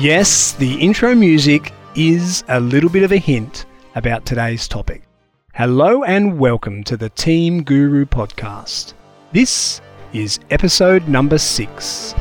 Yes, the intro music is a little bit of a hint about today's topic. Hello and welcome to the Team Guru podcast. This is episode number six.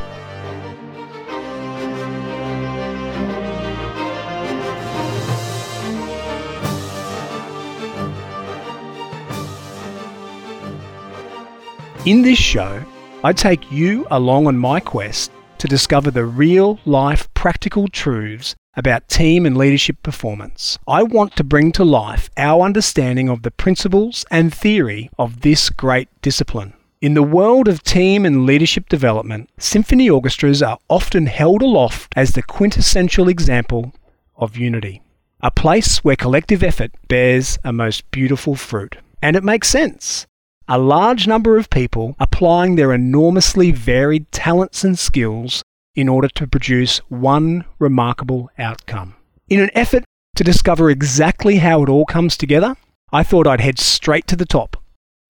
In this show, I take you along on my quest to discover the real life practical truths about team and leadership performance. I want to bring to life our understanding of the principles and theory of this great discipline. In the world of team and leadership development, symphony orchestras are often held aloft as the quintessential example of unity, a place where collective effort bears a most beautiful fruit. And it makes sense a large number of people applying their enormously varied talents and skills in order to produce one remarkable outcome. In an effort to discover exactly how it all comes together, I thought I'd head straight to the top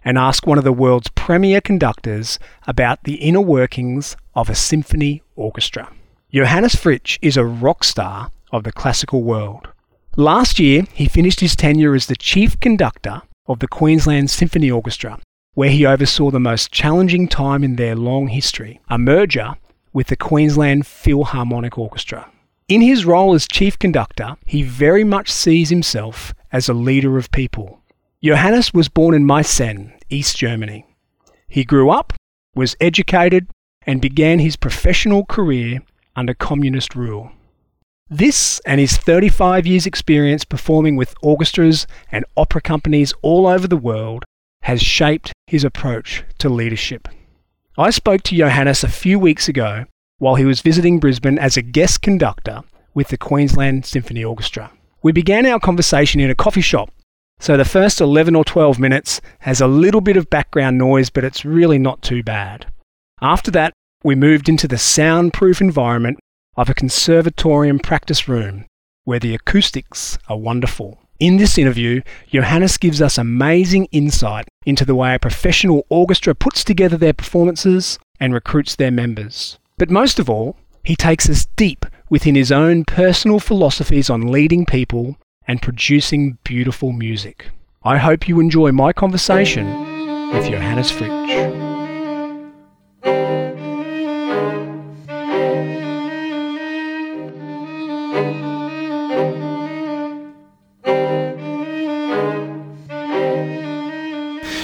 and ask one of the world's premier conductors about the inner workings of a symphony orchestra. Johannes Fritzsch is a rock star of the classical world. Last year, he finished his tenure as the chief conductor of the Queensland Symphony Orchestra where he oversaw the most challenging time in their long history, a merger with the Queensland Philharmonic Orchestra. In his role as chief conductor, he very much sees himself as a leader of people. Johannes was born in Meissen, East Germany. He grew up, was educated, and began his professional career under communist rule. This and his 35 years' experience performing with orchestras and opera companies all over the world has shaped his approach to leadership. I spoke to Johannes a few weeks ago while he was visiting Brisbane as a guest conductor with the Queensland Symphony Orchestra. We began our conversation in a coffee shop, so the first 11 or 12 minutes has a little bit of background noise, but it's really not too bad. After that, we moved into the soundproof environment of a conservatorium practice room where the acoustics are wonderful. In this interview, Johannes gives us amazing insight into the way a professional orchestra puts together their performances and recruits their members. But most of all, he takes us deep within his own personal philosophies on leading people and producing beautiful music. I hope you enjoy my conversation with Johannes Fritzsch.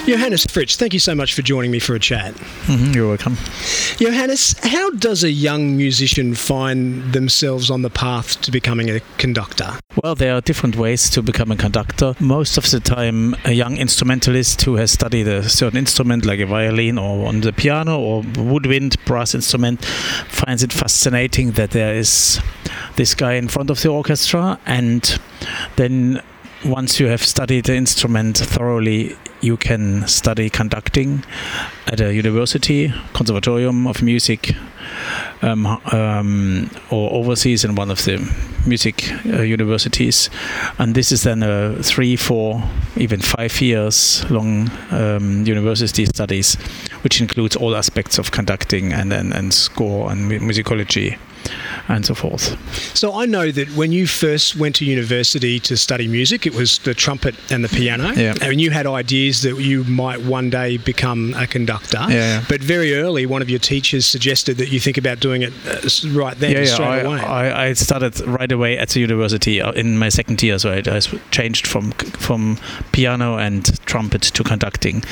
Johannes Fritzsch, thank you so much for joining me for a chat. Mm-hmm, you're welcome. Johannes, how does a young musician find themselves on the path to becoming a conductor? Well, there are different ways to become a conductor. Most of the time, a young instrumentalist who has studied a certain instrument like a violin or on the piano or woodwind brass instrument finds it fascinating that there is this guy in front of the orchestra and then once you have studied the instrument thoroughly, you can study conducting at a university, conservatorium of music, um, um, or overseas in one of the music uh, universities. And this is then a three, four, even five years long um, university studies, which includes all aspects of conducting and, and, and score and musicology and so forth. So I know that when you first went to university to study music, it was the trumpet and the piano. Yeah. And you had ideas that you might one day become a conductor. Yeah. But very early, one of your teachers suggested that you think about doing it uh, right then, yeah, yeah. straight I, away. I, I started right away at the university uh, in my second year, so I, I changed from from piano and trumpet to conducting,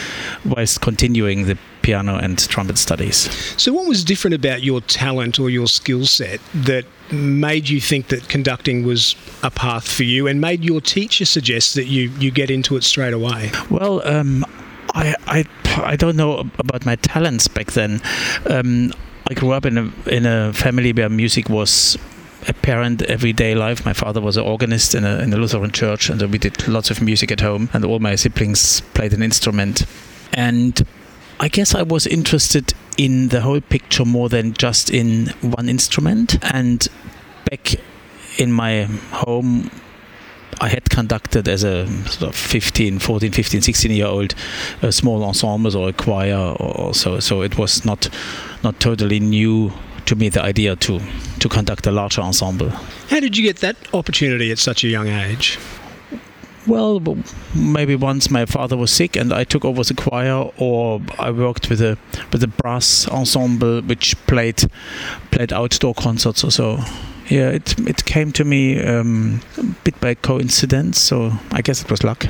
whilst continuing the piano and trumpet studies. So, what was different about your talent or your skill set that made you think that conducting was a path for you and made your teacher suggest that you, you get into it straight away? Well, um, I, I, I don't know about my talents back then. Um, I grew up in a in a family where music was apparent everyday life. My father was an organist in a, in a Lutheran church, and we did lots of music at home, and all my siblings played an instrument. And I guess I was interested in the whole picture more than just in one instrument. And back in my home, I had conducted as a sort of 15, 14, 15, 16 year old uh, small ensembles or a choir or so. So it was not not totally new to me the idea to to conduct a larger ensemble. How did you get that opportunity at such a young age? Well, maybe once my father was sick and I took over the choir, or I worked with a with a brass ensemble which played played outdoor concerts or so. Yeah, it it came to me um, a bit by coincidence, so I guess it was luck.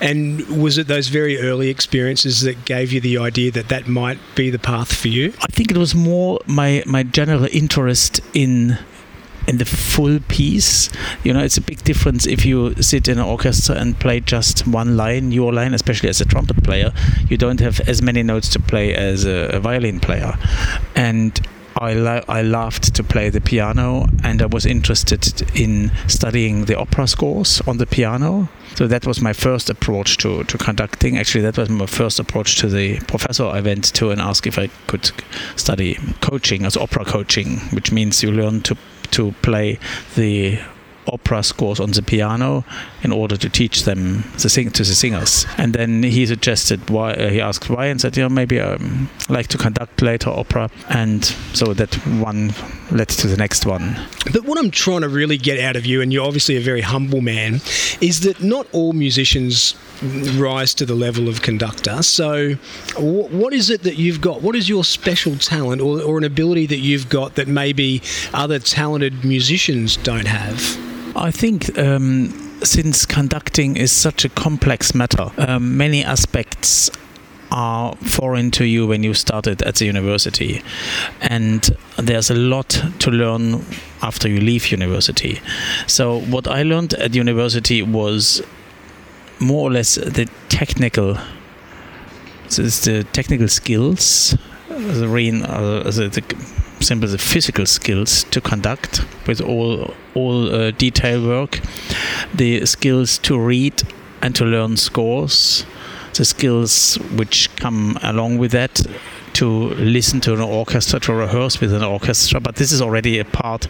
And was it those very early experiences that gave you the idea that that might be the path for you? I think it was more my my general interest in in the full piece. You know, it's a big difference if you sit in an orchestra and play just one line, your line, especially as a trumpet player. You don't have as many notes to play as a, a violin player. And I, lo- I loved to play the piano and I was interested in studying the opera scores on the piano. So that was my first approach to, to conducting. Actually, that was my first approach to the professor I went to and asked if I could study coaching as opera coaching, which means you learn to to play the opera scores on the piano in order to teach them the sing to the singers. And then he suggested why uh, he asked why and said, you know, maybe I um, like to conduct later opera. And so that one led to the next one. But what I'm trying to really get out of you, and you're obviously a very humble man, is that not all musicians rise to the level of conductor. So, what is it that you've got? What is your special talent or, or an ability that you've got that maybe other talented musicians don't have? I think. Um, since conducting is such a complex matter, um, many aspects are foreign to you when you started at the university. And there's a lot to learn after you leave university. So, what I learned at university was more or less the technical so it's the technical skills the real uh, the, the simply the physical skills to conduct with all all uh, detail work the skills to read and to learn scores the skills which come along with that to listen to an orchestra to rehearse with an orchestra but this is already a part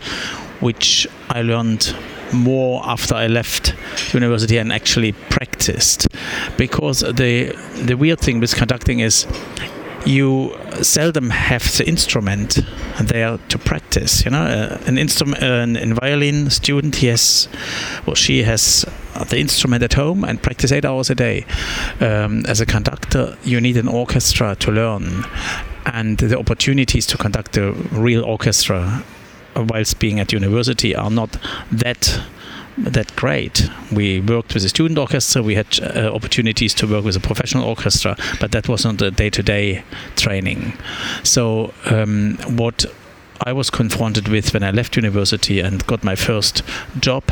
which I learned more after I left university and actually practiced. Because the the weird thing with conducting is you seldom have the instrument there to practice you know? Uh, an instrument uh, an, violin student he has or she has the instrument at home and practice eight hours a day. Um, as a conductor you need an orchestra to learn and the opportunities to conduct a real orchestra whilst being at university are not that that great. We worked with a student orchestra. We had uh, opportunities to work with a professional orchestra, but that wasn't a day-to-day training. So um, what I was confronted with when I left university and got my first job,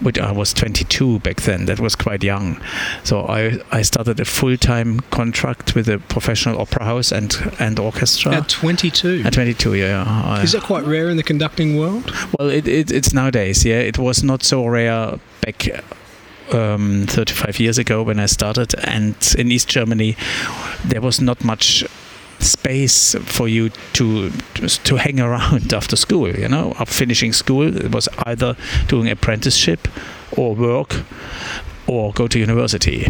which I was 22 back then. That was quite young. So I, I started a full time contract with a professional opera house and, and orchestra. At 22? At 22, yeah. Is that quite rare in the conducting world? Well, it, it, it's nowadays, yeah. It was not so rare back um, 35 years ago when I started, and in East Germany, there was not much space for you to to hang around after school. You know, after finishing school, it was either doing apprenticeship or work or go to university,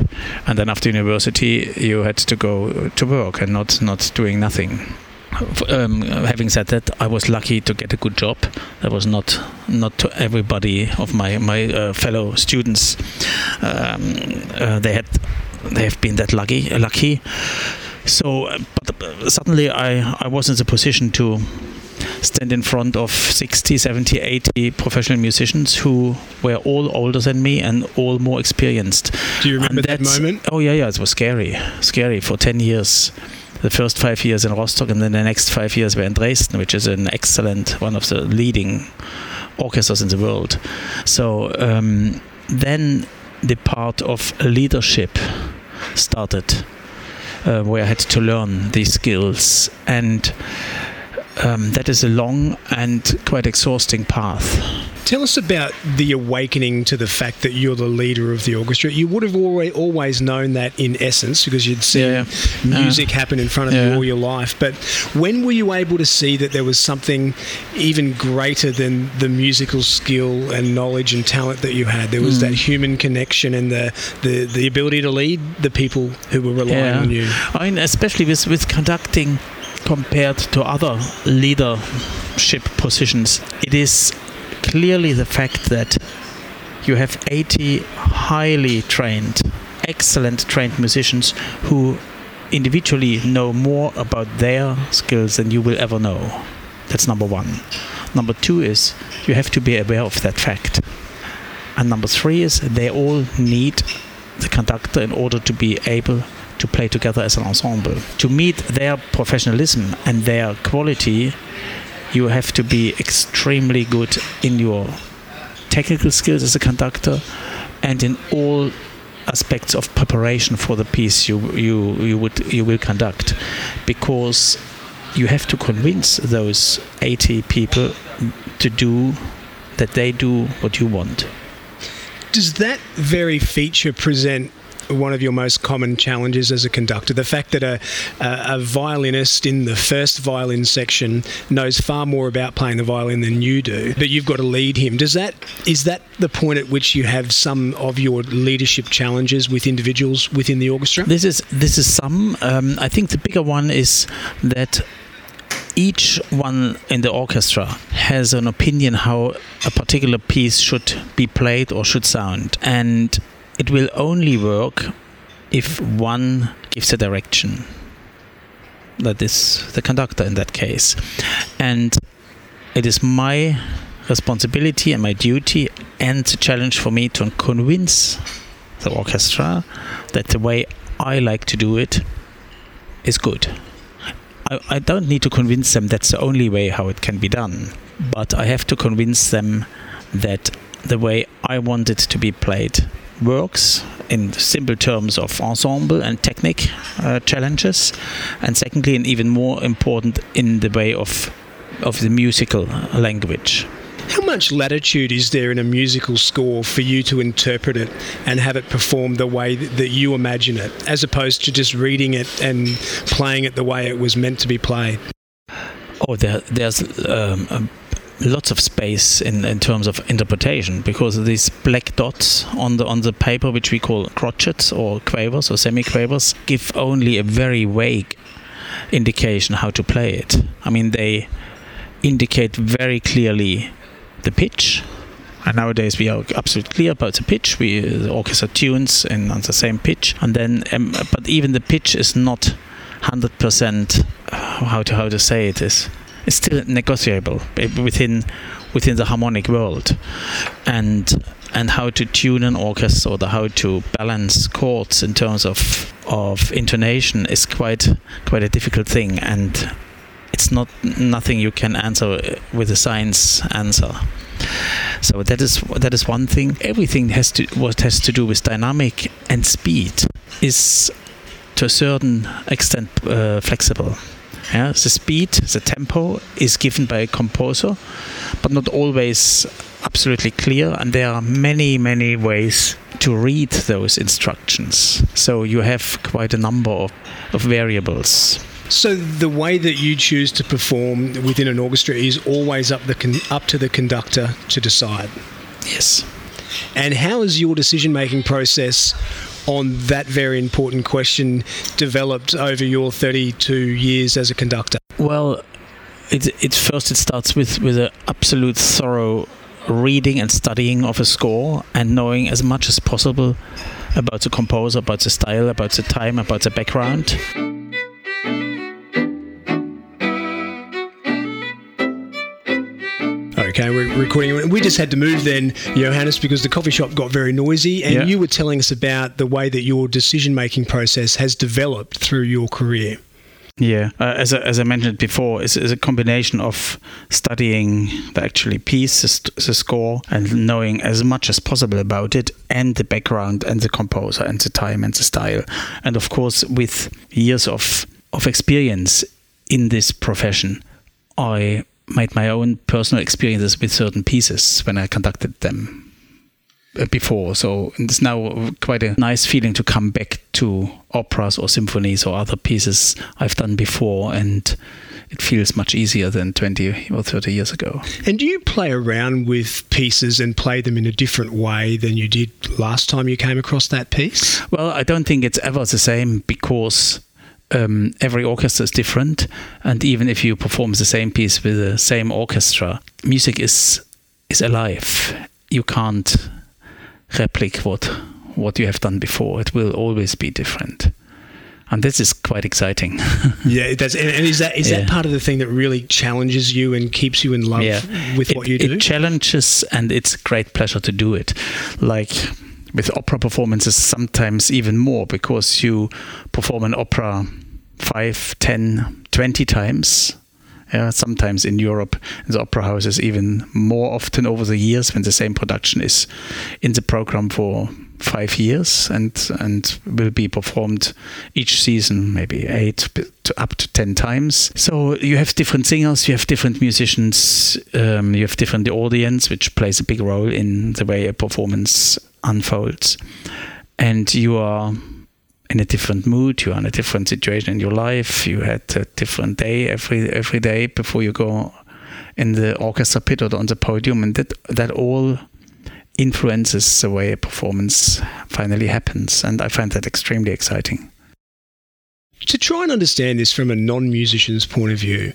and then after university, you had to go to work and not not doing nothing. Um, having said that, I was lucky to get a good job. That was not not to everybody of my my uh, fellow students. Um, uh, they had they have been that lucky lucky so, uh, but uh, suddenly I, I was in the position to stand in front of 60, 70, 80 professional musicians who were all older than me and all more experienced. Do you remember that moment? Oh, yeah, yeah, it was scary. Scary for 10 years. The first five years in Rostock, and then the next five years were in Dresden, which is an excellent, one of the leading orchestras in the world. So um, then the part of leadership started uh, where I had to learn these skills. And um, that is a long and quite exhausting path. Tell us about the awakening to the fact that you're the leader of the orchestra. You would have always known that in essence because you'd seen yeah, yeah. music uh, happen in front of yeah. you all your life. But when were you able to see that there was something even greater than the musical skill and knowledge and talent that you had? There was mm. that human connection and the, the, the ability to lead the people who were relying on you. I mean, especially with, with conducting compared to other leadership positions, it is clearly the fact that you have 80 highly trained, excellent trained musicians who individually know more about their skills than you will ever know. That's number one. Number two is you have to be aware of that fact. And number three is they all need the conductor in order to be able to play together as an ensemble. To meet their professionalism and their quality, you have to be extremely good in your technical skills as a conductor and in all aspects of preparation for the piece you you you would you will conduct because you have to convince those 80 people to do that they do what you want does that very feature present one of your most common challenges as a conductor. The fact that a, a, a, violinist in the first violin section knows far more about playing the violin than you do, but you've got to lead him. Does that is that the point at which you have some of your leadership challenges with individuals within the orchestra? This is this is some. Um, I think the bigger one is that each one in the orchestra has an opinion how a particular piece should be played or should sound and it will only work if one gives a direction that is the conductor in that case. And it is my responsibility and my duty and challenge for me to convince the orchestra that the way I like to do it is good. I, I don't need to convince them that's the only way how it can be done, but I have to convince them that the way I want it to be played works in simple terms of ensemble and technique uh, challenges, and secondly, and even more important, in the way of of the musical language. How much latitude is there in a musical score for you to interpret it and have it performed the way that you imagine it, as opposed to just reading it and playing it the way it was meant to be played? Oh, there, there's um, lots of space in, in terms of interpretation because these black dots on the on the paper, which we call crotchets or quavers or semiquavers, give only a very vague indication how to play it. I mean, they indicate very clearly the pitch. And nowadays we are absolutely clear about the pitch. We the orchestra tunes in on the same pitch, and then um, but even the pitch is not hundred percent. How to how to say it's still negotiable within within the harmonic world, and and how to tune an orchestra or how to balance chords in terms of of intonation is quite quite a difficult thing and it's not nothing you can answer with a science answer. So that is that is one thing. Everything has to what has to do with dynamic and speed is to a certain extent uh, flexible. Yeah, the speed, the tempo is given by a composer, but not always absolutely clear. And there are many, many ways to read those instructions. So you have quite a number of, of variables. So the way that you choose to perform within an orchestra is always up the con- up to the conductor to decide. Yes. And how is your decision making process on that very important question developed over your 32 years as a conductor? Well, it, it first it starts with with an absolute thorough reading and studying of a score and knowing as much as possible about the composer, about the style, about the time, about the background. Okay, we're recording. We just had to move then, Johannes, because the coffee shop got very noisy, and yeah. you were telling us about the way that your decision-making process has developed through your career. Yeah, uh, as, I, as I mentioned before, it's, it's, a combination of studying the actually piece, the, score, and knowing as much as possible about it, and the background, and the composer, and the time, and the style, and of course, with years of of experience in this profession, I made my own personal experiences with certain pieces when I conducted them uh, before. So it's now quite a nice feeling to come back to operas or symphonies or other pieces I've done before and it feels much easier than 20 or 30 years ago. And do you play around with pieces and play them in a different way than you did last time you came across that piece? Well, I don't think it's ever the same because um, every orchestra is different, and even if you perform the same piece with the same orchestra, music is is alive. You can't replicate what what you have done before. It will always be different and this is quite exciting. yeah, it does. And, is that is yeah. that part of the thing that really challenges you and keeps you in love yeah. with it, what you do? It challenges, and it's a great pleasure to do it. Like with opera performances, sometimes even more because you perform an opera five, ten, twenty times. Yeah, sometimes in Europe, in the opera houses, even more often over the years when the same production is in the program for five years and and will be performed each season maybe eight to up to ten times so you have different singers you have different musicians um, you have different audience which plays a big role in the way a performance unfolds and you are in a different mood you're in a different situation in your life you had a different day every every day before you go in the orchestra pit or on the podium and that that all influences the way a performance finally happens. And I find that extremely exciting. To try and understand this from a non musician's point of view,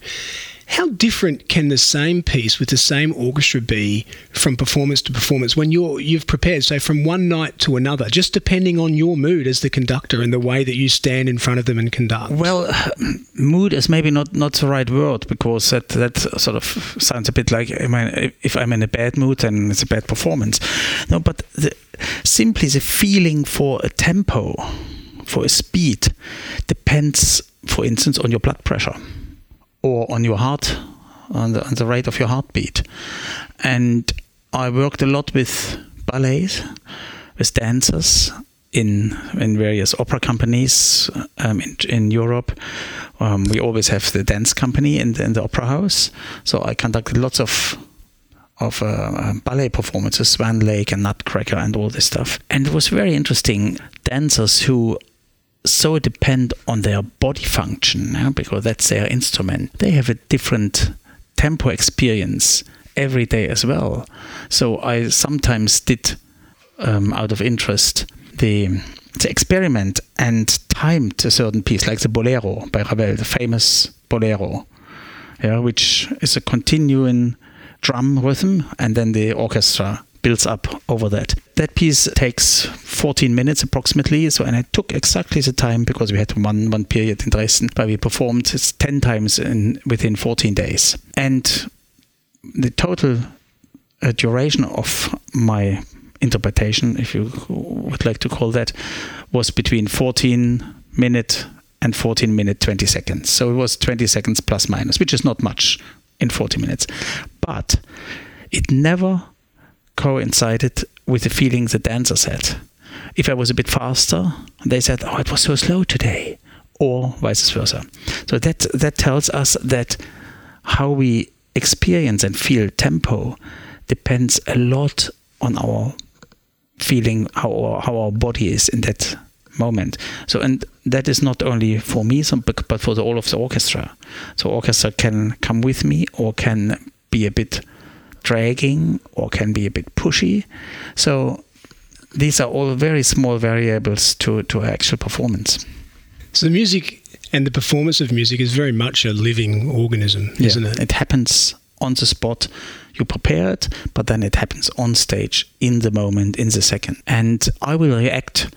how different can the same piece with the same orchestra be from performance to performance when you're you've prepared, say from one night to another, just depending on your mood as the conductor and the way that you stand in front of them and conduct? Well, mood is maybe not, not the right word because that that sort of sounds a bit like I mean, if I'm in a bad mood, then it's a bad performance. No, but the, simply the feeling for a tempo, for a speed, depends, for instance, on your blood pressure or on your heart, on the, on the rate of your heartbeat. And I worked a lot with ballets, with dancers in in various opera companies um, in, in Europe. Um, we always have the dance company in the, in the opera house, so I conducted lots of of uh, ballet performances, Swan Lake and Nutcracker and all this stuff. And it was very interesting. Dancers who so depend on their body function yeah, because that's their instrument. They have a different tempo experience every day as well. So I sometimes did, um, out of interest, the the experiment and timed a certain piece, like the Bolero by Ravel, the famous Bolero, yeah, which is a continuing drum rhythm, and then the orchestra builds up over that. That piece takes 14 minutes approximately. So, and it took exactly the time because we had one one period in Dresden where we performed 10 times in within 14 days. And the total uh, duration of my interpretation, if you would like to call that, was between 14 minute and 14 minute 20 seconds. So it was 20 seconds plus minus, which is not much in 40 minutes. But it never coincided with the feeling the dancers had. If I was a bit faster, they said, "Oh, it was so slow today," or vice versa. So that that tells us that how we experience and feel tempo depends a lot on our feeling how our, how our body is in that moment. So and that is not only for me, but for the, all of the orchestra. So orchestra can come with me or can be a bit dragging or can be a bit pushy. So these are all very small variables to, to actual performance. So the music and the performance of music is very much a living organism, isn't it? It happens on the spot. You prepare it, but then it happens on stage in the moment, in the second. And I will react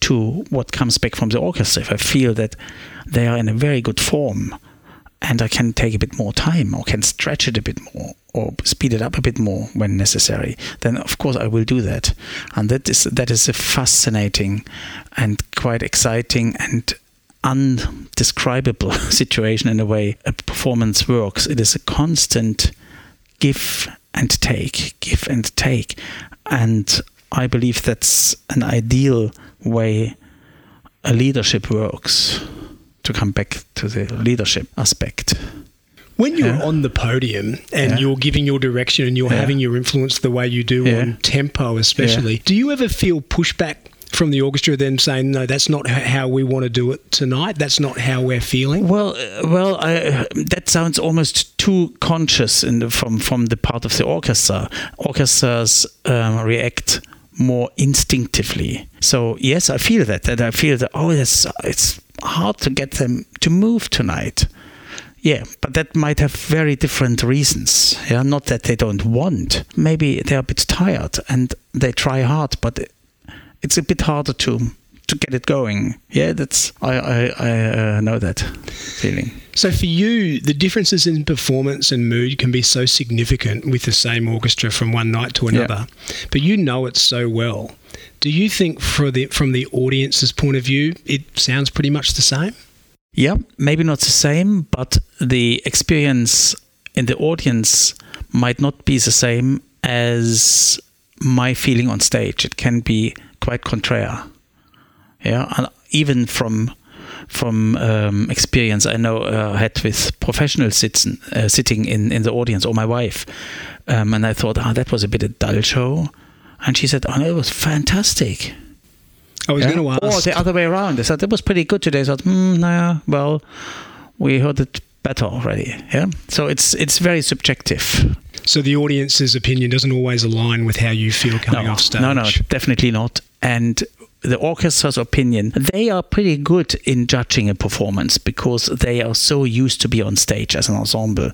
to what comes back from the orchestra if I feel that they are in a very good form and I can take a bit more time or can stretch it a bit more or speed it up a bit more when necessary, then of course I will do that. And that is that is a fascinating and quite exciting and undescribable situation in a way a performance works. It is a constant give and take, give and take. And I believe that's an ideal way a leadership works to come back to the leadership aspect. When you're yeah. on the podium and yeah. you're giving your direction and you're yeah. having your influence the way you do on tempo, especially, do you ever feel pushback from the orchestra then saying no that's not how we want to do it tonight that's not how we're feeling well uh, well I, that sounds almost too conscious the, from from the part of the orchestra orchestras um, react more instinctively so yes i feel that that i feel that oh it's it's hard to get them to move tonight. Yeah, but that might have very different reasons. Yeah, not that they don't want. Maybe they're a bit tired and they try hard, but it's a bit harder to to get it going. Yeah, that's I I, I uh, know that feeling. So for you, the differences in performance and mood can be so significant with the same orchestra from one night to another. Yeah. But you know it so well. Do you think for the from the audience's point of view, it sounds pretty much the same? Yeah, maybe not the same, but the experience in the audience might not be the same as my feeling on stage. It can be quite contrary. Yeah, and even from from um, experience I know uh, had with professionals sitzen, uh, sitting in, in the audience, or my wife. Um, and I thought, ah, oh, that was a bit a dull show. And she said, oh, no, it was fantastic. I was yeah? going to ask. Or the other way around. They said, it was pretty good today. I thought, hmm, nah, well, we heard it better already. Yeah. So it's it's very subjective. So the audience's opinion doesn't always align with how you feel coming no, off stage. No, no, definitely not. And the orchestra's opinion, they are pretty good in judging a performance because they are so used to be on stage as an ensemble.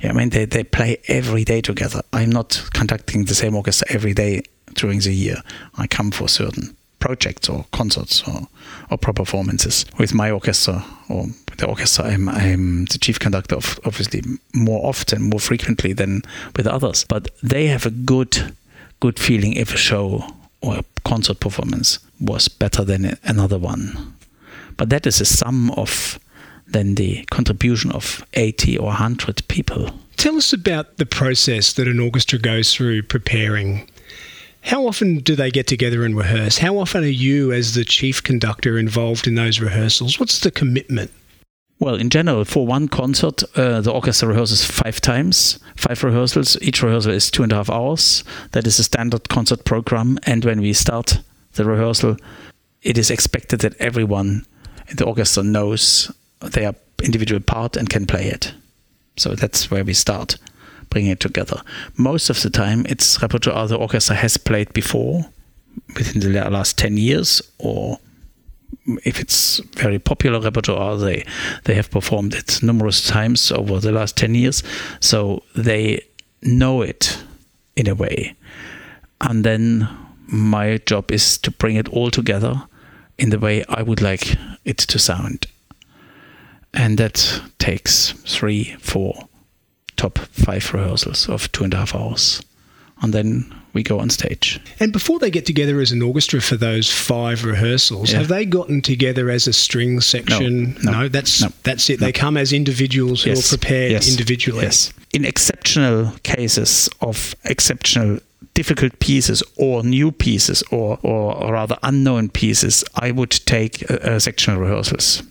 Yeah, I mean, they, they play every day together. I'm not conducting the same orchestra every day during the year. I come for certain projects or concerts or opera performances with my orchestra or the orchestra. I'm, I'm the chief conductor of obviously more often, more frequently than with others. But they have a good, good feeling if a show or concert performance was better than another one. But that is a sum of then the contribution of 80 or 100 people. Tell us about the process that an orchestra goes through preparing. How often do they get together and rehearse? How often are you, as the chief conductor, involved in those rehearsals? What's the commitment? Well, in general, for one concert, uh, the orchestra rehearses five times, five rehearsals. Each rehearsal is two and a half hours. That is a standard concert program. And when we start the rehearsal, it is expected that everyone in the orchestra knows their individual part and can play it. So that's where we start bringing it together. Most of the time, it's repertoire the orchestra has played before, within the last 10 years, or if it's very popular repertoire, they they have performed it numerous times over the last 10 years. So they know it in a way. And then my job is to bring it all together in the way I would like it to sound. And that takes three, four, top five rehearsals of two and a half hours. And then we go on stage. And before they get together as an orchestra for those five rehearsals, yeah. have they gotten together as a string section? No, no, no that's no, that's it. They come as individuals who yes. are prepared yes. individually. Yes. In exceptional cases of exceptional difficult pieces or new pieces or, or rather unknown pieces, I would take uh, uh, sectional rehearsals.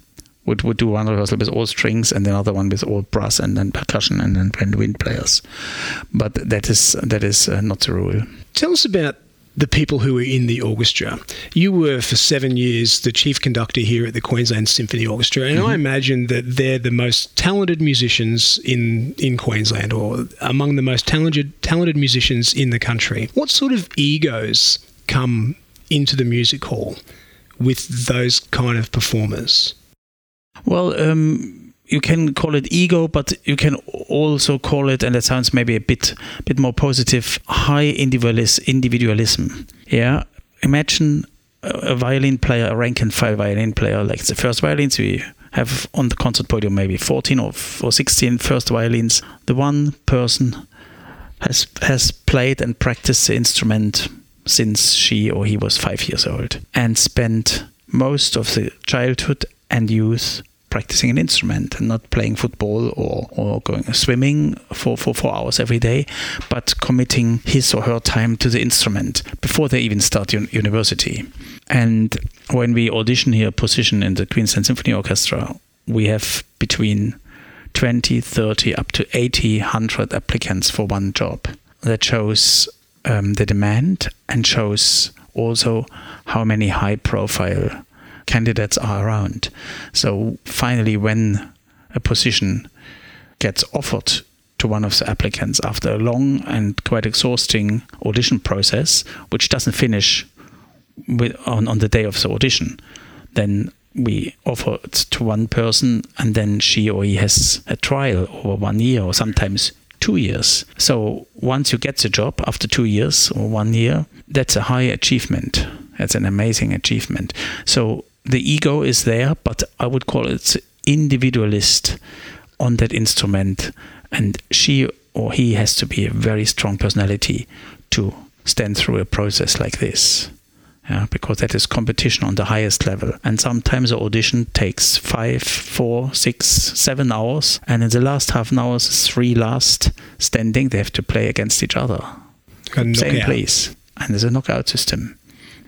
Would, would do one rehearsal with all strings and another one with all brass and then percussion and then wind players. But that is that is uh, not the rule. Tell us about the people who were in the orchestra. You were for seven years the chief conductor here at the Queensland Symphony Orchestra, and mm-hmm. I imagine that they're the most talented musicians in in Queensland, or among the most talented talented musicians in the country. What sort of egos come into the music hall with those kind of performers? Well. Um you can call it ego, but you can also call it, and that sounds maybe a bit bit more positive, high individualism. Yeah, imagine a violin player, a rank and file violin player, like the first violins we have on the concert podium, maybe 14 or, or 16 first violins. The one person has has played and practiced the instrument since she or he was five years old and spent most of the childhood and use practicing an instrument and not playing football or, or going swimming for, for four hours every day, but committing his or her time to the instrument before they even start un- university. And when we audition here, position in the Queensland Symphony Orchestra, we have between 20, 30, up to 80, 100 applicants for one job. That shows um, the demand and shows also how many high profile candidates are around. So finally, when a position gets offered to one of the applicants after a long and quite exhausting audition process, which doesn't finish with, on, on the day of the audition, then we offer it to one person and then she or he has a trial over one year or sometimes two years. So once you get the job after two years or one year, that's a high achievement. That's an amazing achievement. So the ego is there, but I would call it individualist on that instrument. And she or he has to be a very strong personality to stand through a process like this yeah, because that is competition on the highest level. And sometimes the audition takes five, four, six, seven hours, and in the last half an hour, the three last standing, they have to play against each other. Same place, and there's a knockout system.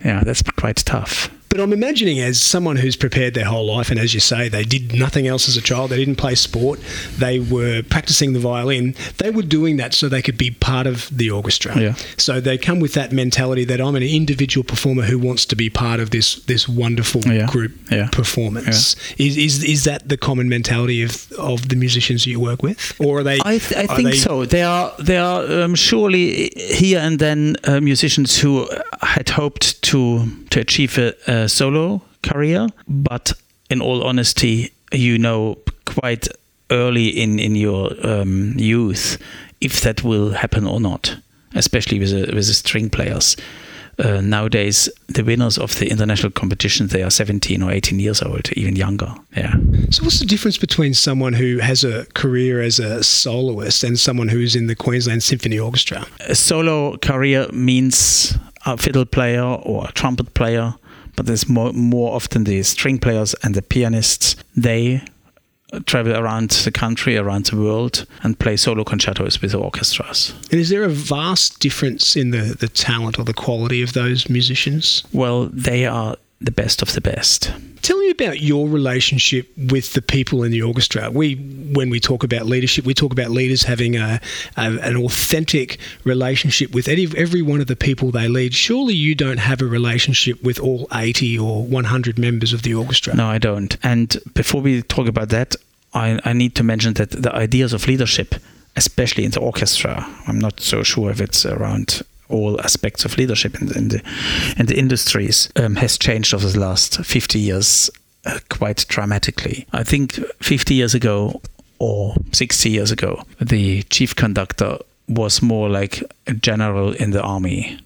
Yeah, that's quite tough. But I'm imagining as someone who's prepared their whole life, and as you say, they did nothing else as a child. They didn't play sport. They were practicing the violin. They were doing that so they could be part of the orchestra. Yeah. So they come with that mentality that I'm an individual performer who wants to be part of this this wonderful yeah. group yeah. performance. Is, is is that the common mentality of, of the musicians you work with, or are they? I, th- I think they so. There are there are um, surely here and then uh, musicians who had hoped to to achieve a, a solo career, but in all honesty, you know quite early in in your um, youth if that will happen or not, especially with the, with the string players. Uh, nowadays, the winners of the international competitions they are 17 or 18 years old, even younger. Yeah. So, what's the difference between someone who has a career as a soloist and someone who's in the Queensland Symphony Orchestra? A solo career means a fiddle player or a trumpet player, but there's more more often the string players and the pianists. They travel around the country, around the world, and play solo concertos with orchestras. And is there a vast difference in the, the talent or the quality of those musicians? Well, they are the best of the best. Tell me about your relationship with the people in the orchestra. We, when we talk about leadership, we talk about leaders having a, a, an authentic relationship with every, every one of the people they lead. Surely you don't have a relationship with all 80 or 100 members of the orchestra. No, I don't. And before we talk about that, I, I need to mention that the ideas of leadership, especially in the orchestra, I'm not so sure if it's around all aspects of leadership in the in the, in the industries um, has changed over the last 50 years uh, quite dramatically. I think 50 years ago or 60 years ago, the chief conductor was more like a general in the army.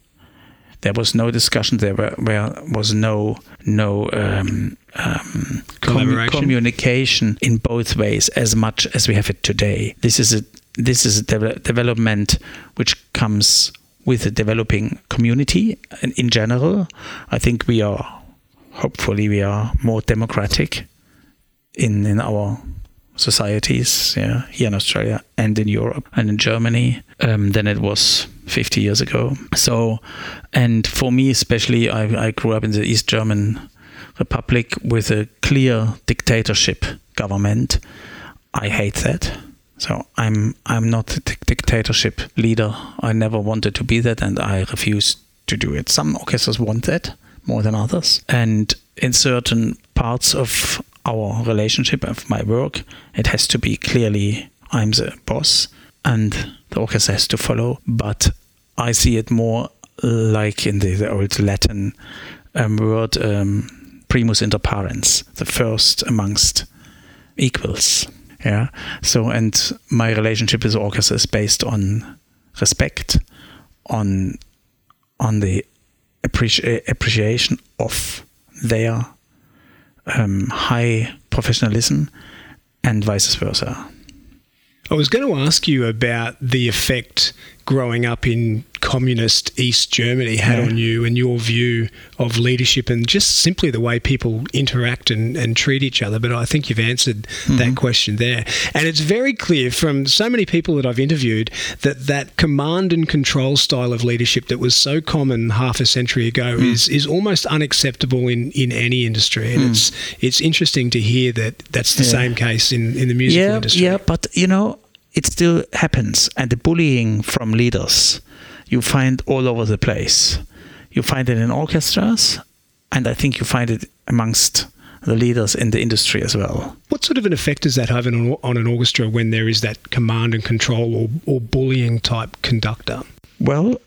There was no discussion. There were, were was no no um, um, com- communication in both ways as much as we have it today. This is a this is a de- development which comes with the developing community in, general. I think we are, hopefully, we are more democratic in in our societies, yeah, here in Australia and in Europe and in Germany um, than it was 50 years ago. So, and for me especially, I, I grew up in the East German Republic with a clear dictatorship government. I hate that. So I'm I'm not a dictatorship leader. I never wanted to be that, and I refuse to do it. Some orchestras want that more than others, and in certain parts of our relationship of my work, it has to be clearly I'm the boss, and the orchestra has to follow. But I see it more like in the, the old Latin um, word um, primus inter pares, the first amongst equals. Yeah. So, and my relationship with orchestra is based on respect, on on the appreci- appreciation of their um, high professionalism, and vice versa. I was going to ask you about the effect growing up in communist East Germany had yeah. on you and your view of leadership and just simply the way people interact and, and treat each other. But I think you've answered mm-hmm. that question there. And it's very clear from so many people that I've interviewed that that command and control style of leadership that was so common half a century ago mm. is, is almost unacceptable in, in any industry. And mm. it's it's interesting to hear that that's the yeah. same case in, in the musical yeah, industry. Yeah, but you know, it still happens. And the bullying from leaders you find all over the place. You find it in orchestras, and I think you find it amongst the leaders in the industry as well. What sort of an effect does that have on, on an orchestra when there is that command and control or, or bullying type conductor? Well,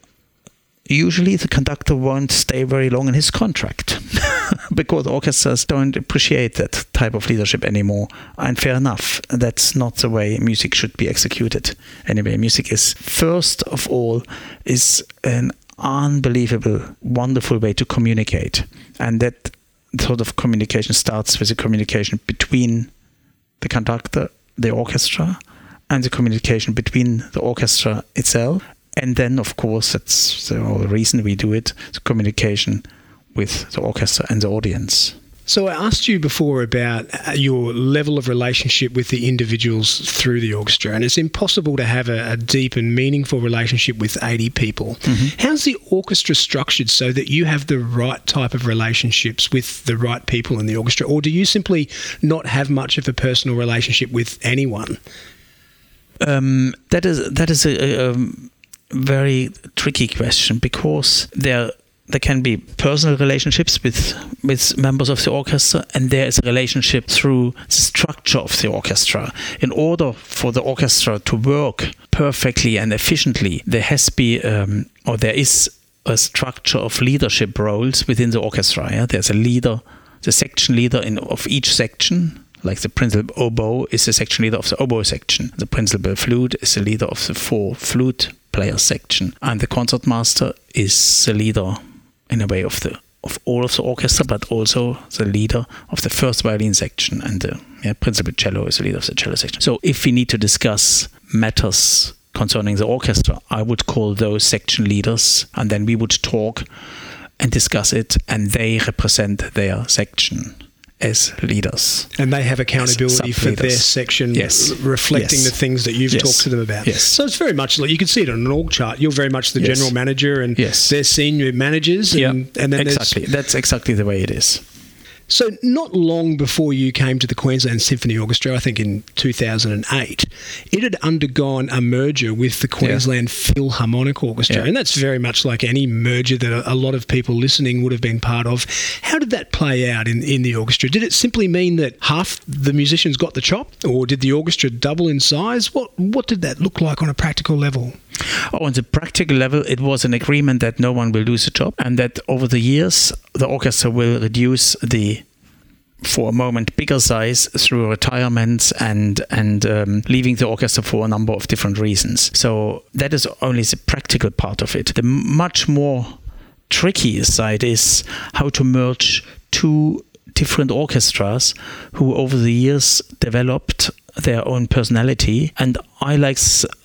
usually the conductor won't stay very long in his contract. because orchestras don't appreciate that type of leadership anymore. And fair enough, that's not the way music should be executed. Anyway, music is first of all is an unbelievable, wonderful way to communicate, and that sort of communication starts with a communication between the conductor, the orchestra, and the communication between the orchestra itself. And then, of course, that's the whole reason we do it the communication with the orchestra and the audience. So I asked you before about uh, your level of relationship with the individuals through the orchestra, and it's impossible to have a, a deep and meaningful relationship with 80 people. Mm-hmm. How's the orchestra structured so that you have the right type of relationships with the right people in the orchestra, or do you simply not have much of a personal relationship with anyone? Um, that is that is a, a, a very tricky question because there there can be personal relationships with with members of the orchestra and there is a relationship through the structure of the orchestra in order for the orchestra to work perfectly and efficiently there has to be um, or there is a structure of leadership roles within the orchestra yeah? there's a leader the section leader in of each section like the principal oboe is the section leader of the oboe section. The principal flute is the leader of the four flute player section. And the concertmaster is the leader in a way of the of all of the orchestra, but also the leader of the first violin section. And the yeah, principal cello is the leader of the cello section. So if we need to discuss matters concerning the orchestra, I would call those section leaders and then we would talk and discuss it and they represent their section as leaders. And they have accountability for their section, yes. reflecting yes. the things that you've yes. talked to them about. Yes. So it's very much like you can see it on an org chart. You're very much the general manager, and yes. they're senior managers. And, and then exactly that's exactly the way it is. So, not long before you came to the Queensland Symphony Orchestra, I think in 2008, it had undergone a merger with the Queensland yeah. Philharmonic Orchestra. Yeah. And that's very much like any merger that a lot of people listening would have been part of. How did that play out in, in the orchestra? Did it simply mean that half the musicians got the chop, or did the orchestra double in size? What, what did that look like on a practical level? Oh, on the practical level, it was an agreement that no one will lose a job and that over the years, the orchestra will reduce the for a moment bigger size through retirements and and um, leaving the orchestra for a number of different reasons. So that is only the practical part of it. The much more tricky side is how to merge two different orchestras who over the years developed their own personality and i like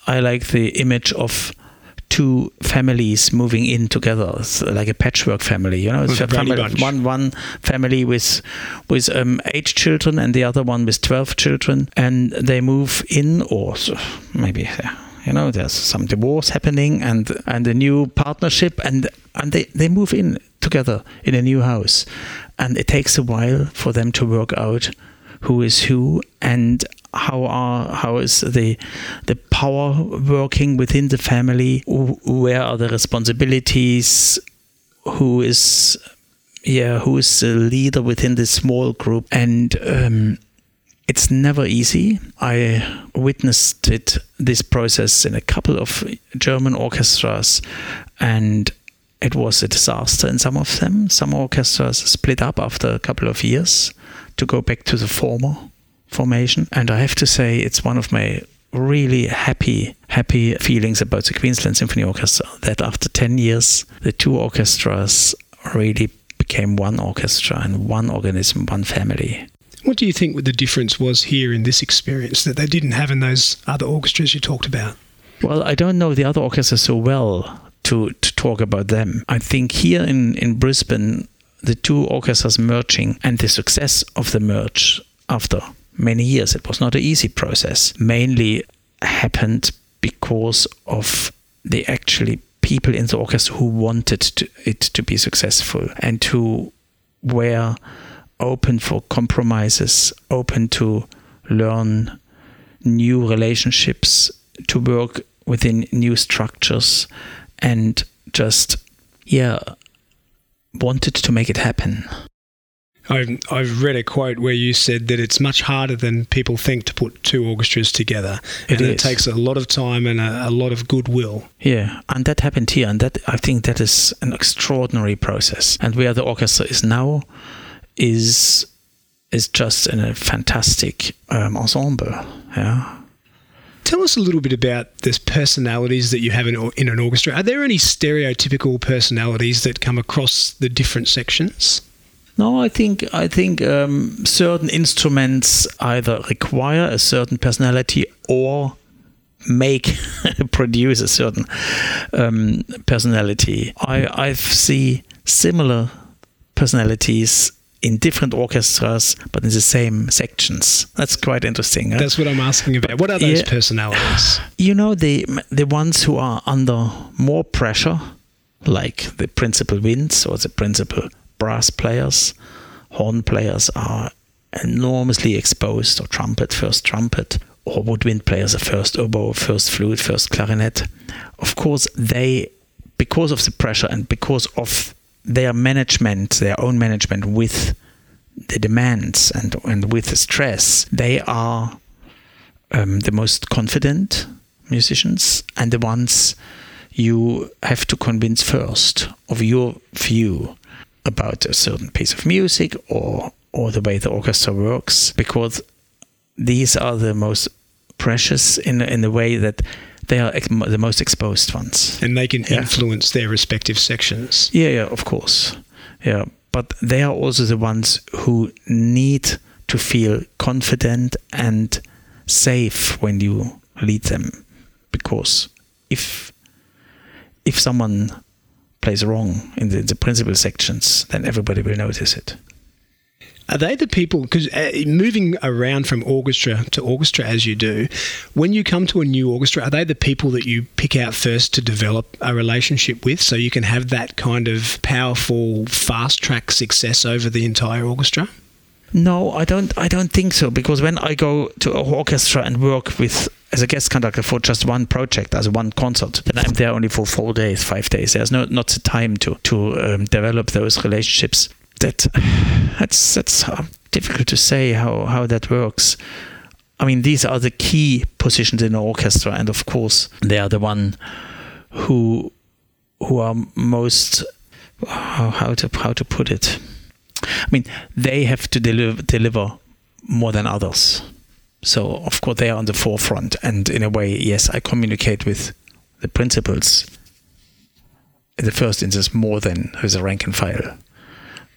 i like the image of two families moving in together it's like a patchwork family you know? It's a family, one one family with with um, eight children and the other one with 12 children and they move in or maybe you know there's some divorce happening and and a new partnership and and they they move in together in a new house. And it takes a while for them to work out who is who and how are how is the the power working within the family? Where are the responsibilities? Who is yeah who is the leader within this small group? And um, it's never easy. I witnessed it this process in a couple of german orchestras and it was a disaster in some of them. Some orchestras split up after a couple of years to go back to the former formation. And I have to say, it's one of my really happy, happy feelings about the Queensland Symphony Orchestra that after 10 years, the two orchestras really became one orchestra and one organism, one family. What do you think the difference was here in this experience that they didn't have in those other orchestras you talked about? Well, I don't know the other orchestras so well to, to talk about them. I think here in, in Brisbane, the two orchestras merging and the success of the merge after many years. It was not an easy process. Mainly happened because of the actually people in the orchestra who wanted to, it to be successful and who were open for compromises, open to learn new relationships, to work within new structures, and just, yeah, wanted to make it happen. I've, I've read a quote where you said that it's much harder than people think to put two orchestras together. It and is. it takes a lot of time and a, a, lot of goodwill. Yeah, and that happened here. And that I think that is an extraordinary process. And where the orchestra is now, is is just a fantastic um, ensemble. Yeah. Tell us a little bit about the personalities that you have in, in an orchestra. Are there any stereotypical personalities that come across the different sections? No, I think I think um, certain instruments either require a certain personality or make produce a certain um, personality. I I see similar personalities in different orchestras, but in the same sections. That's quite interesting. Huh? That's what I'm asking about. What are those yeah. personalities? You know, the the ones who are under more pressure, like the principal winds or the principal brass players, horn players are enormously exposed, or trumpet, first trumpet, or woodwind players, a first oboe, first flute, first clarinet. Of course, they, because of the pressure and because of their management, their own management with the demands and, and with the stress, they are um, the most confident musicians and the ones you have to convince first of your view about a certain piece of music or or the way the orchestra works because these are the most precious in in the way that they are ex- the most exposed ones, and they can yeah. influence their respective sections. Yeah, yeah, of course, yeah. But they are also the ones who need to feel confident and safe when you lead them, because if if someone plays wrong in the, the principal sections, then everybody will notice it. Are they the people? Because uh, moving around from orchestra to orchestra as you do, when you come to a new orchestra, are they the people that you pick out first to develop a relationship with so you can have that kind of powerful fast track success over the entire orchestra? No, I don't. I don't think so. Because when I go to an orchestra and work with as a guest conductor for just one project, as one concert, then I'm there only for four days, five days. There's no not the time to to um, develop those relationships that that's that's difficult to say how how that works. I mean, these are the key positions in an orchestra, and of course, they are the one who who are most how to how to put it. I mean, they have to deliver deliver more than others. So of course they are on the forefront, and in a way, yes, I communicate with the principals in the first instance more than with the rank and file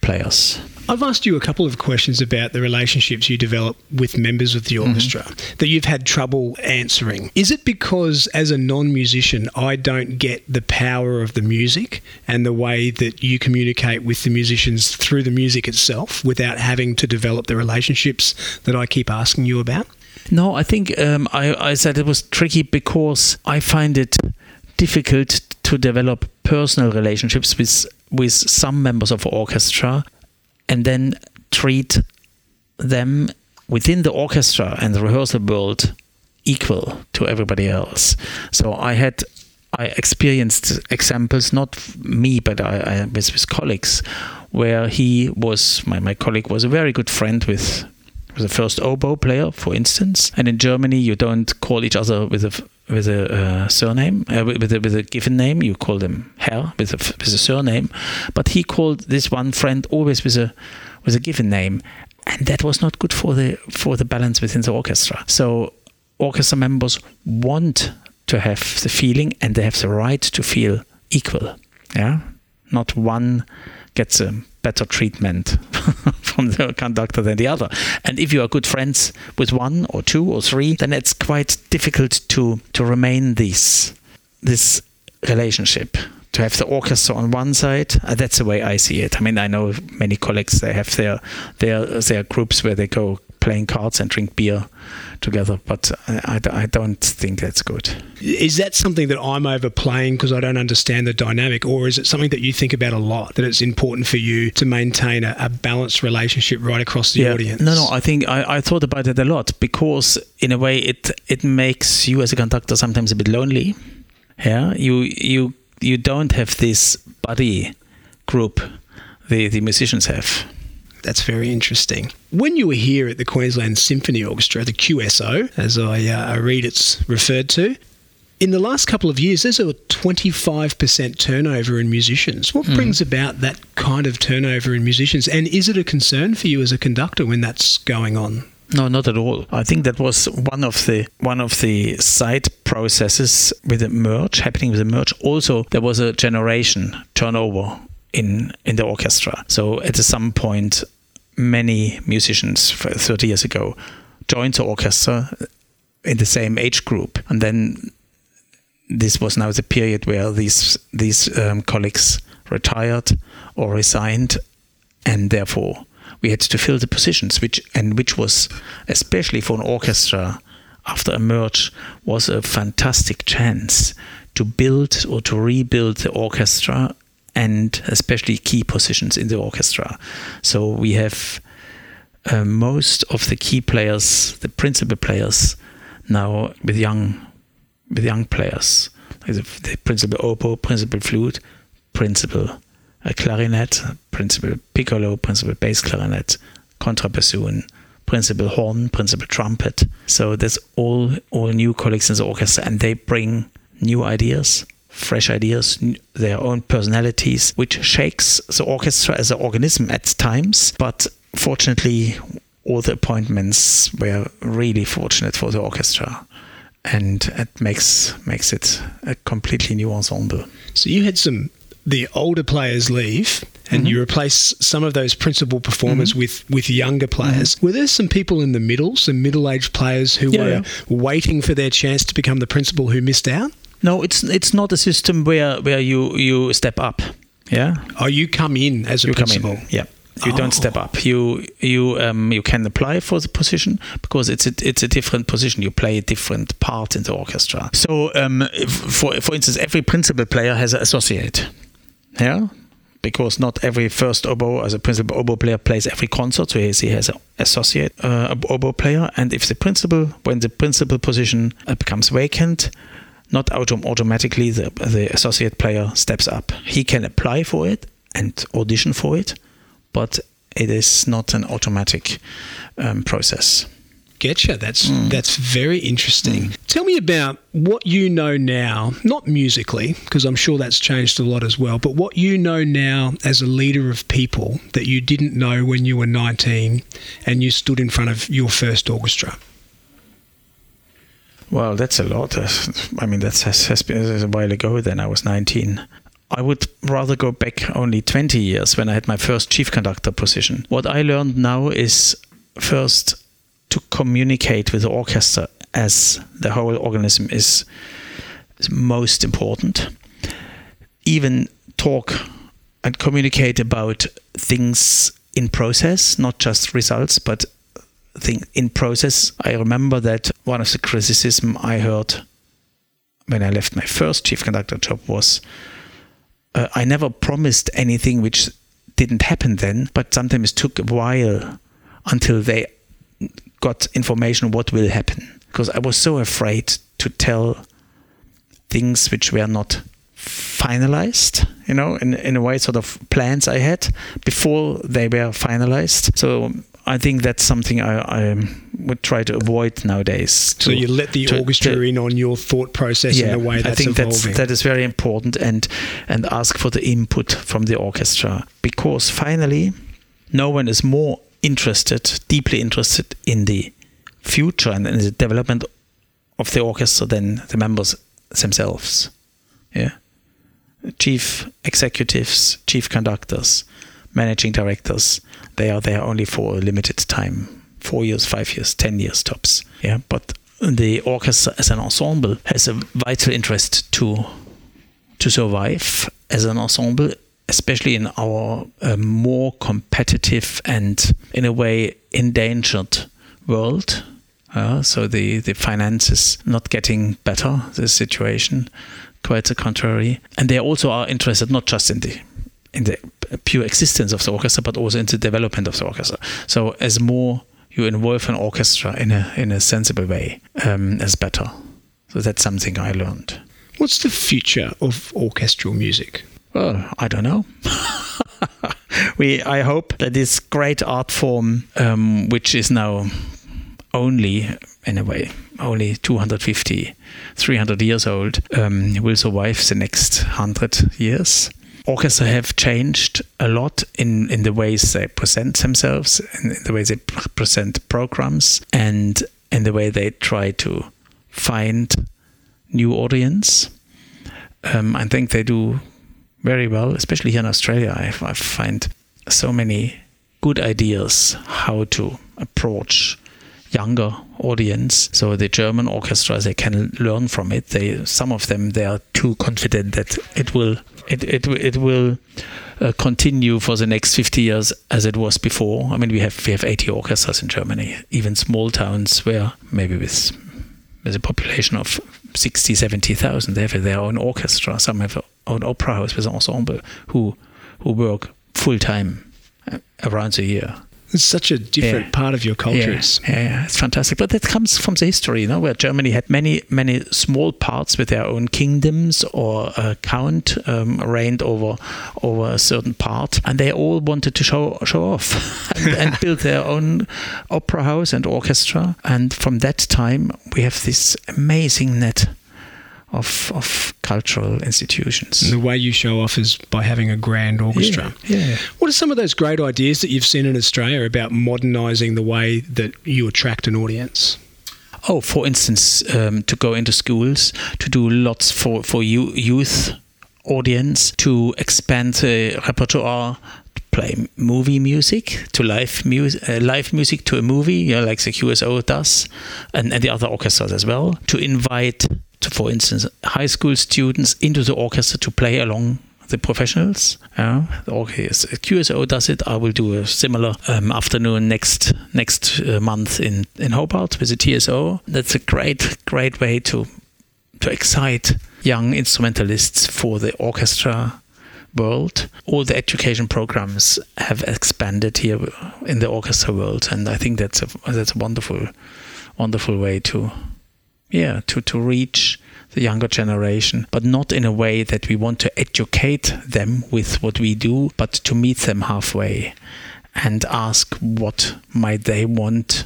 players. I've asked you a couple of questions about the relationships you develop with members of the mm-hmm. orchestra mm-hmm. that you've had trouble answering. Is it because, as a non musician, I don't get the power of the music and the way that you communicate with the musicians through the music itself without having to develop the relationships that I keep asking you about? No, I think um, I, I said it was tricky because I find it difficult to develop personal relationships with with some members of orchestra and then treat them within the orchestra and the rehearsal world equal to everybody else. So I had I experienced examples, not me, but I, I with, with colleagues, where he was my, my colleague was a very good friend with the first oboe player, for instance. And in Germany, you don't call each other with a with a uh, surname, uh, with, a, with a given name. You call them Herr with a with a surname, but he called this one friend always with a with a given name, and that was not good for the for the balance within the orchestra. So orchestra members want to have the feeling, and they have the right to feel equal. Yeah, not one gets a better treatment from the conductor than the other. And if you are good friends with one or two or three, then it's quite difficult to to remain this this relationship. To have the orchestra on one side, uh, that's the way I see it. I mean, I know many colleagues they have their their their groups where they go playing cards and drink beer together. But I, I, I don't think that's good. Is that something that I'm overplaying because I don't understand the dynamic, or is it something that you think about a lot? That it's important for you to maintain a, a balanced relationship right across the yeah. audience? No, no. I think I, I thought about it a lot because in a way it it makes you as a conductor sometimes a bit lonely. Yeah, you you you don't have this buddy group the the musicians have. That's very interesting. When you were here at the Queensland Symphony Orchestra, the QSO, as I, uh, read it's referred to, in the last couple of years, there's a 25% turnover in musicians. What mm. brings about that kind of turnover in musicians? And is it a concern for you as a conductor when that's going on? No, not at all. I think that was one of the one of the side processes with the merge happening with the merge. Also, there was a generation turnover in in the orchestra. So at some point, many musicians 30 years ago joined the orchestra in the same age group, and then this was now the period where these these um, colleagues retired or resigned, and therefore we had to fill the positions, which and which was especially for an orchestra after a merge was a fantastic chance to build or to rebuild the orchestra and especially key positions in the orchestra. So we have uh, most of the key players, the principal players, now with young with young players, like the, the principal oboe, principal flute, principal a clarinet, principal piccolo, principal bass clarinet, contrabassoon, principal horn, principal trumpet. So there's all all new colleagues in the orchestra, and they bring new ideas, fresh ideas, their own personalities, which shakes the orchestra as an organism at times. But fortunately, all the appointments were really fortunate for the orchestra and it makes makes it a completely new ensemble. So you had some the older players leave and mm-hmm. you replace some of those principal performers mm-hmm. with with younger players. Mm-hmm. Were there some people in the middle, some middle-aged players who yeah, were yeah. waiting for their chance to become the principal who missed out? No, it's it's not a system where where you you step up. Yeah. Oh, you come in as a you principal. Yeah. You oh. don't step up. You you um, you can apply for the position because it's a, it's a different position. You play a different part in the orchestra. So um, for for instance, every principal player has an associate. Yeah, because not every first oboe as a principal oboe player plays every concert, so he has an associate uh, oboe player. And if the principal, when the principal position uh, becomes vacant, not autom- automatically the, the associate player steps up. He can apply for it and audition for it, but it is not an automatic um, process. Getcha. That's mm. that's very interesting. Mm. Tell me about what you know now, not musically, because I'm sure that's changed a lot as well, but what you know now as a leader of people that you didn't know when you were 19 and you stood in front of your first orchestra. Well, that's a lot. I mean, that has, has been a while ago. Then I was 19. I would rather go back only 20 years when I had my first chief conductor position. What I learned now is first to communicate with the orchestra as the whole organism is, is most important. Even talk and communicate about things in process, not just results, but thing in process. I remember that one of the criticism I heard when I left my first chief conductor job was uh, I never promised anything which didn't happen then, but sometimes it took a while until they got information what will happen because I was so afraid to tell things which were not finalized you know in, in a way sort of plans I had before they were finalized so I think that's something I, I would try to avoid nowadays. To, so you let the to, orchestra to, in on your thought process yeah, in a way that's I think evolving. that's that is very important and and ask for the input from the orchestra because finally no one is more interested, deeply interested in the future and in the development of the orchestra than the members themselves. Yeah. Chief executives, chief conductors, managing directors, they are there only for a limited time. Four years, five years, ten years tops. Yeah. But the orchestra as an ensemble has a vital interest to to survive as an ensemble especially in our uh, more competitive and in a way endangered world. Uh, so the, the finances not getting better, the situation, quite the contrary. And they also are interested not just in the in the pure existence of the orchestra, but also in the development of the orchestra. So as more you involve an orchestra in a in a sensible way, um, as better. So that's something I learned. What's the future of orchestral music? Well, I don't know. we, I hope that this great art form, um, which is now only in a way only 250, 300 years old, um, will survive the next 100 years. Orchestra have changed a lot in, in the ways they present themselves, in the way they present programs, and in the way they try to find new audience. Um, I think they do very well, especially here in Australia. I, I find so many good ideas how to approach younger audience. So the German orchestra, they can learn from it. They some of them they are too confident that it will it it it will uh, continue for the next 50 years as it was before. I mean, we have we have 80 orchestras in Germany, even small towns where maybe with with a population of 60, 70,000, they have their own orchestra. Some have own opera house with ensemble who who work full time uh, around the year. It's such a different Yeah. part of your cultures. Yeah, yeah, it's fantastic. But that comes from the history, you know, where Germany had many, many small parts with their own kingdoms or a count um, reigned over over a certain part, and they all wanted to show show off and, and build their own opera house and orchestra. And from that time, we have this amazing net of of cultural institutions. And the way you show off is by having a grand orchestra. Yeah, yeah. What are some of those great ideas that you've seen in Australia about modernising the way that you attract an audience? Oh, for instance, um, to go into schools, to do lots for for you, youth audience, to expand the repertoire, to play movie music, to live music, uh, live music to a movie, you know, like the QSO does, and, and the other orchestras as well. To invite, to, for instance, high school students into the orchestra to play along the professionals. Yeah, orchestra, QSO does it. I will do a similar um, afternoon next next uh, month in in Hobart with the TSO. That's a great great way to to excite young instrumentalists for the orchestra world. All the education programs have expanded here in the orchestra world, and I think that's a that's a wonderful wonderful way to yeah to to reach the younger generation but not in a way that we want to educate them with what we do but to meet them halfway and ask what might they want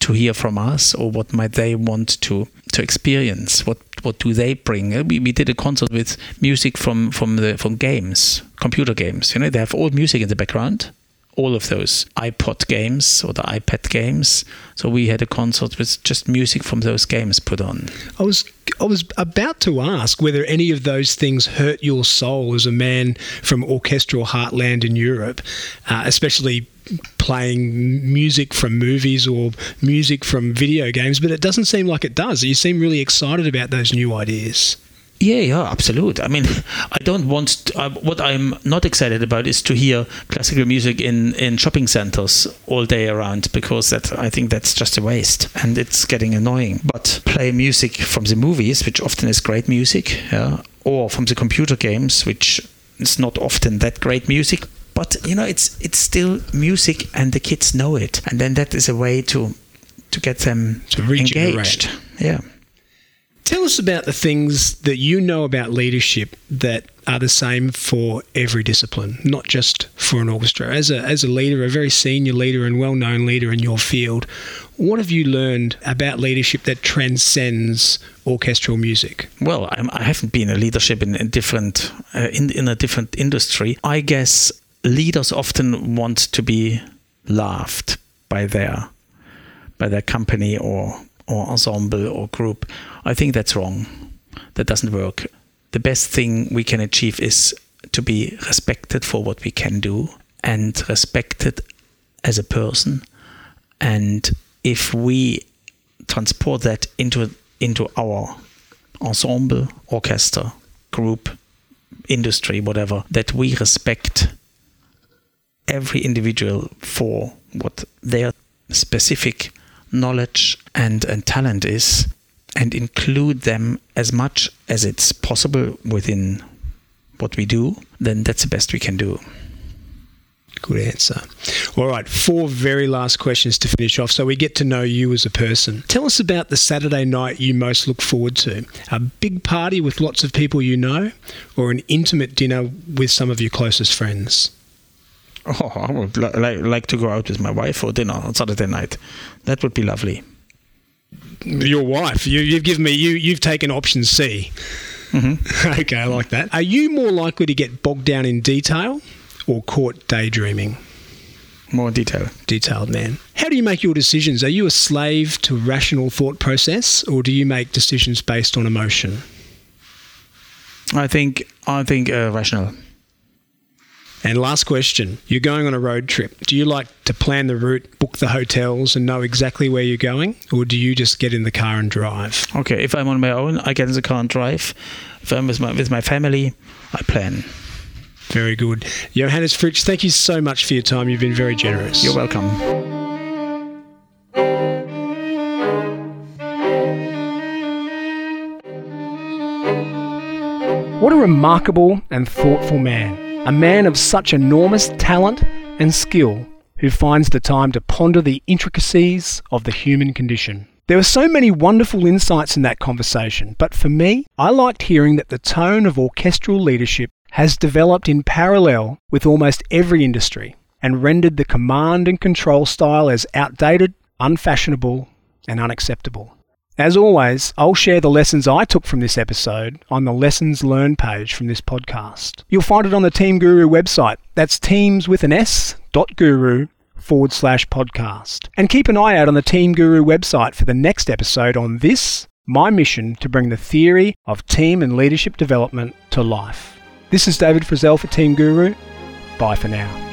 to hear from us or what might they want to to experience. What what do they bring? Uh, we, we did a concert with music from from the from games computer games you know they have old music in the background all of those iPod games or the iPad games so we had a concert with just music from those games put on I was I was about to ask whether any of those things hurt your soul as a man from orchestral heartland in Europe, uh, especially playing music from movies or music from video games. But it doesn't seem like it does. You seem really excited about those new ideas. Yeah, yeah, absolute. I mean, I don't want. To, uh, what I'm not excited about is to hear classical music in in shopping centers all day around because that I think that's just a waste and it's getting annoying. But play music from the movies, which often is great music, yeah, or from the computer games, which is not often that great music. But you know, it's it's still music, and the kids know it, and then that is a way to to get them To engaged. Yeah. Tell us about the things that you know about leadership that are the same for every discipline, not just for an orchestra. As a, as a leader, a very senior leader and well known leader in your field, what have you learned about leadership that transcends orchestral music? well I'm, i haven't been a leadership in, different uh, in, in a different industry i guess leaders often want to be loved by their by their company or or ensemble or group i think that's wrong. That doesn't work. The best thing we can achieve is to be respected for what we can do and respected as a person. And if we transport that into into our ensemble, orchestra, group, industry, whatever, that we respect every individual for what their specific knowledge and, and talent is and include them as much as it's possible within what we do, then that's the best we can do. Good answer. All right, four very last questions to finish off so we get to know you as a person. Tell us about the Saturday night you most look forward to. A big party with lots of people you know, or an intimate dinner with some of your closest friends? Oh, I would li- like, like to go out with my wife for dinner on Saturday night. That would be lovely. your wife. You, you've given me you. You've taken option C. Mm-hmm. okay, I like that. Are you more likely to get bogged down in detail or caught daydreaming? More detail. Detailed man. How do you make your decisions? Are you a slave to rational thought process, or do you make decisions based on emotion? I think I think uh, rational. And last question You're going on a road trip. Do you like to plan the route, book the hotels, and know exactly where you're going? Or do you just get in the car and drive? Okay, if I'm on my own, I get in the car and drive. If I'm with my, with my family, I plan. Very good. Johannes Fritzsch, thank you so much for your time. You've been very generous. You're welcome. What a remarkable and thoughtful man a man of such enormous talent and skill who finds the time to ponder the intricacies of the human condition. There were so many wonderful insights in that conversation, but for me, I liked hearing that the tone of orchestral leadership has developed in parallel with almost every industry and rendered the command and control style as outdated, unfashionable, and unacceptable. As always, I'll share the lessons I took from this episode on the Lessons Learned page from this podcast. You'll find it on the Team Guru website. That's teams with an S dot guru forward slash podcast. And keep an eye out on the Team Guru website for the next episode on this, my mission to bring the theory of team and leadership development to life. This is David Frizzell for Team Guru. Bye for now.